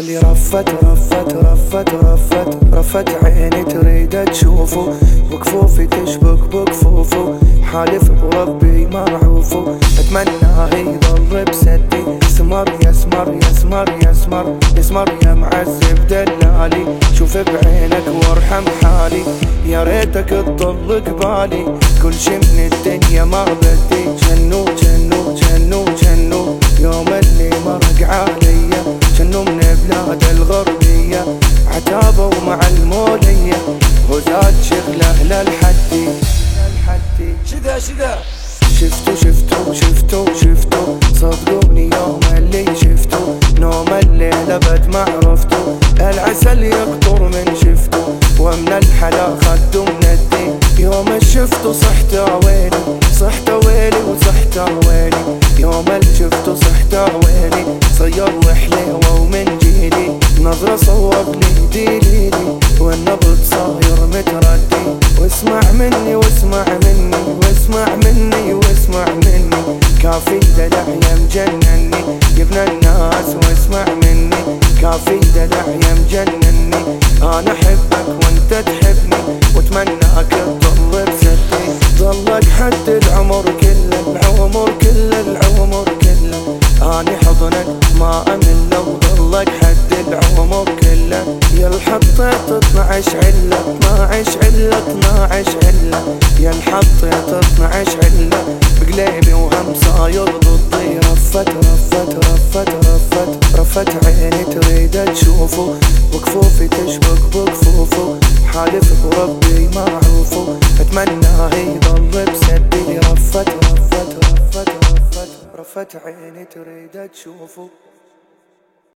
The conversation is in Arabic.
بالي رفت رفت رفت رفت رفت عيني تريد تشوفه. وكفوفي تشبك بكفوفه. حالف بربي ما اعوفه اتمناه يضل بسدي. يسمر يسمر يسمر يسمر يسمر يا معذب دلالي. شوف بعينك وارحم حالي. يا ريتك تضل قبالي. كل شي من الدنيا ما بدي عتابة ومع المولية. وزاد شغلة للحدي شذا شذا شفتو شفتو شفتو شفتو صدقوني يوم اللي شفتو نوم الليلة بد ما عرفتو العسل يقطر من شفتو ومن الحلا خدو من الدين. يوم شفتو صحت ويلي صحت ويلي وصحت ويلي يوم شفتو صحت ويلي صير وحليوة ومن جيلي. نظرة صوب لي والنبض صاير متردي. واسمع مني واسمع مني. واسمع مني واسمع مني. كافي دلع يا مجنني ابن الناس واسمع مني. كافي دلع يا مجنني أنا أحبك وأنت تحبني. وأتمناك تضل بسدي ضلك حد العمر الحطيت 12 علة 12 علة 12 علة يا الحطيت 12 علة بقليبي وهم صاير ضدي رفت رفت رفت رفت رفت عيني تريد تشوفه. وكفوفي تشبك بكفوفه حالف بربي ما اعوفه اتمناه يضل بسدي. رفت رفت رفت رفت رفت عيني تريد تشوفه.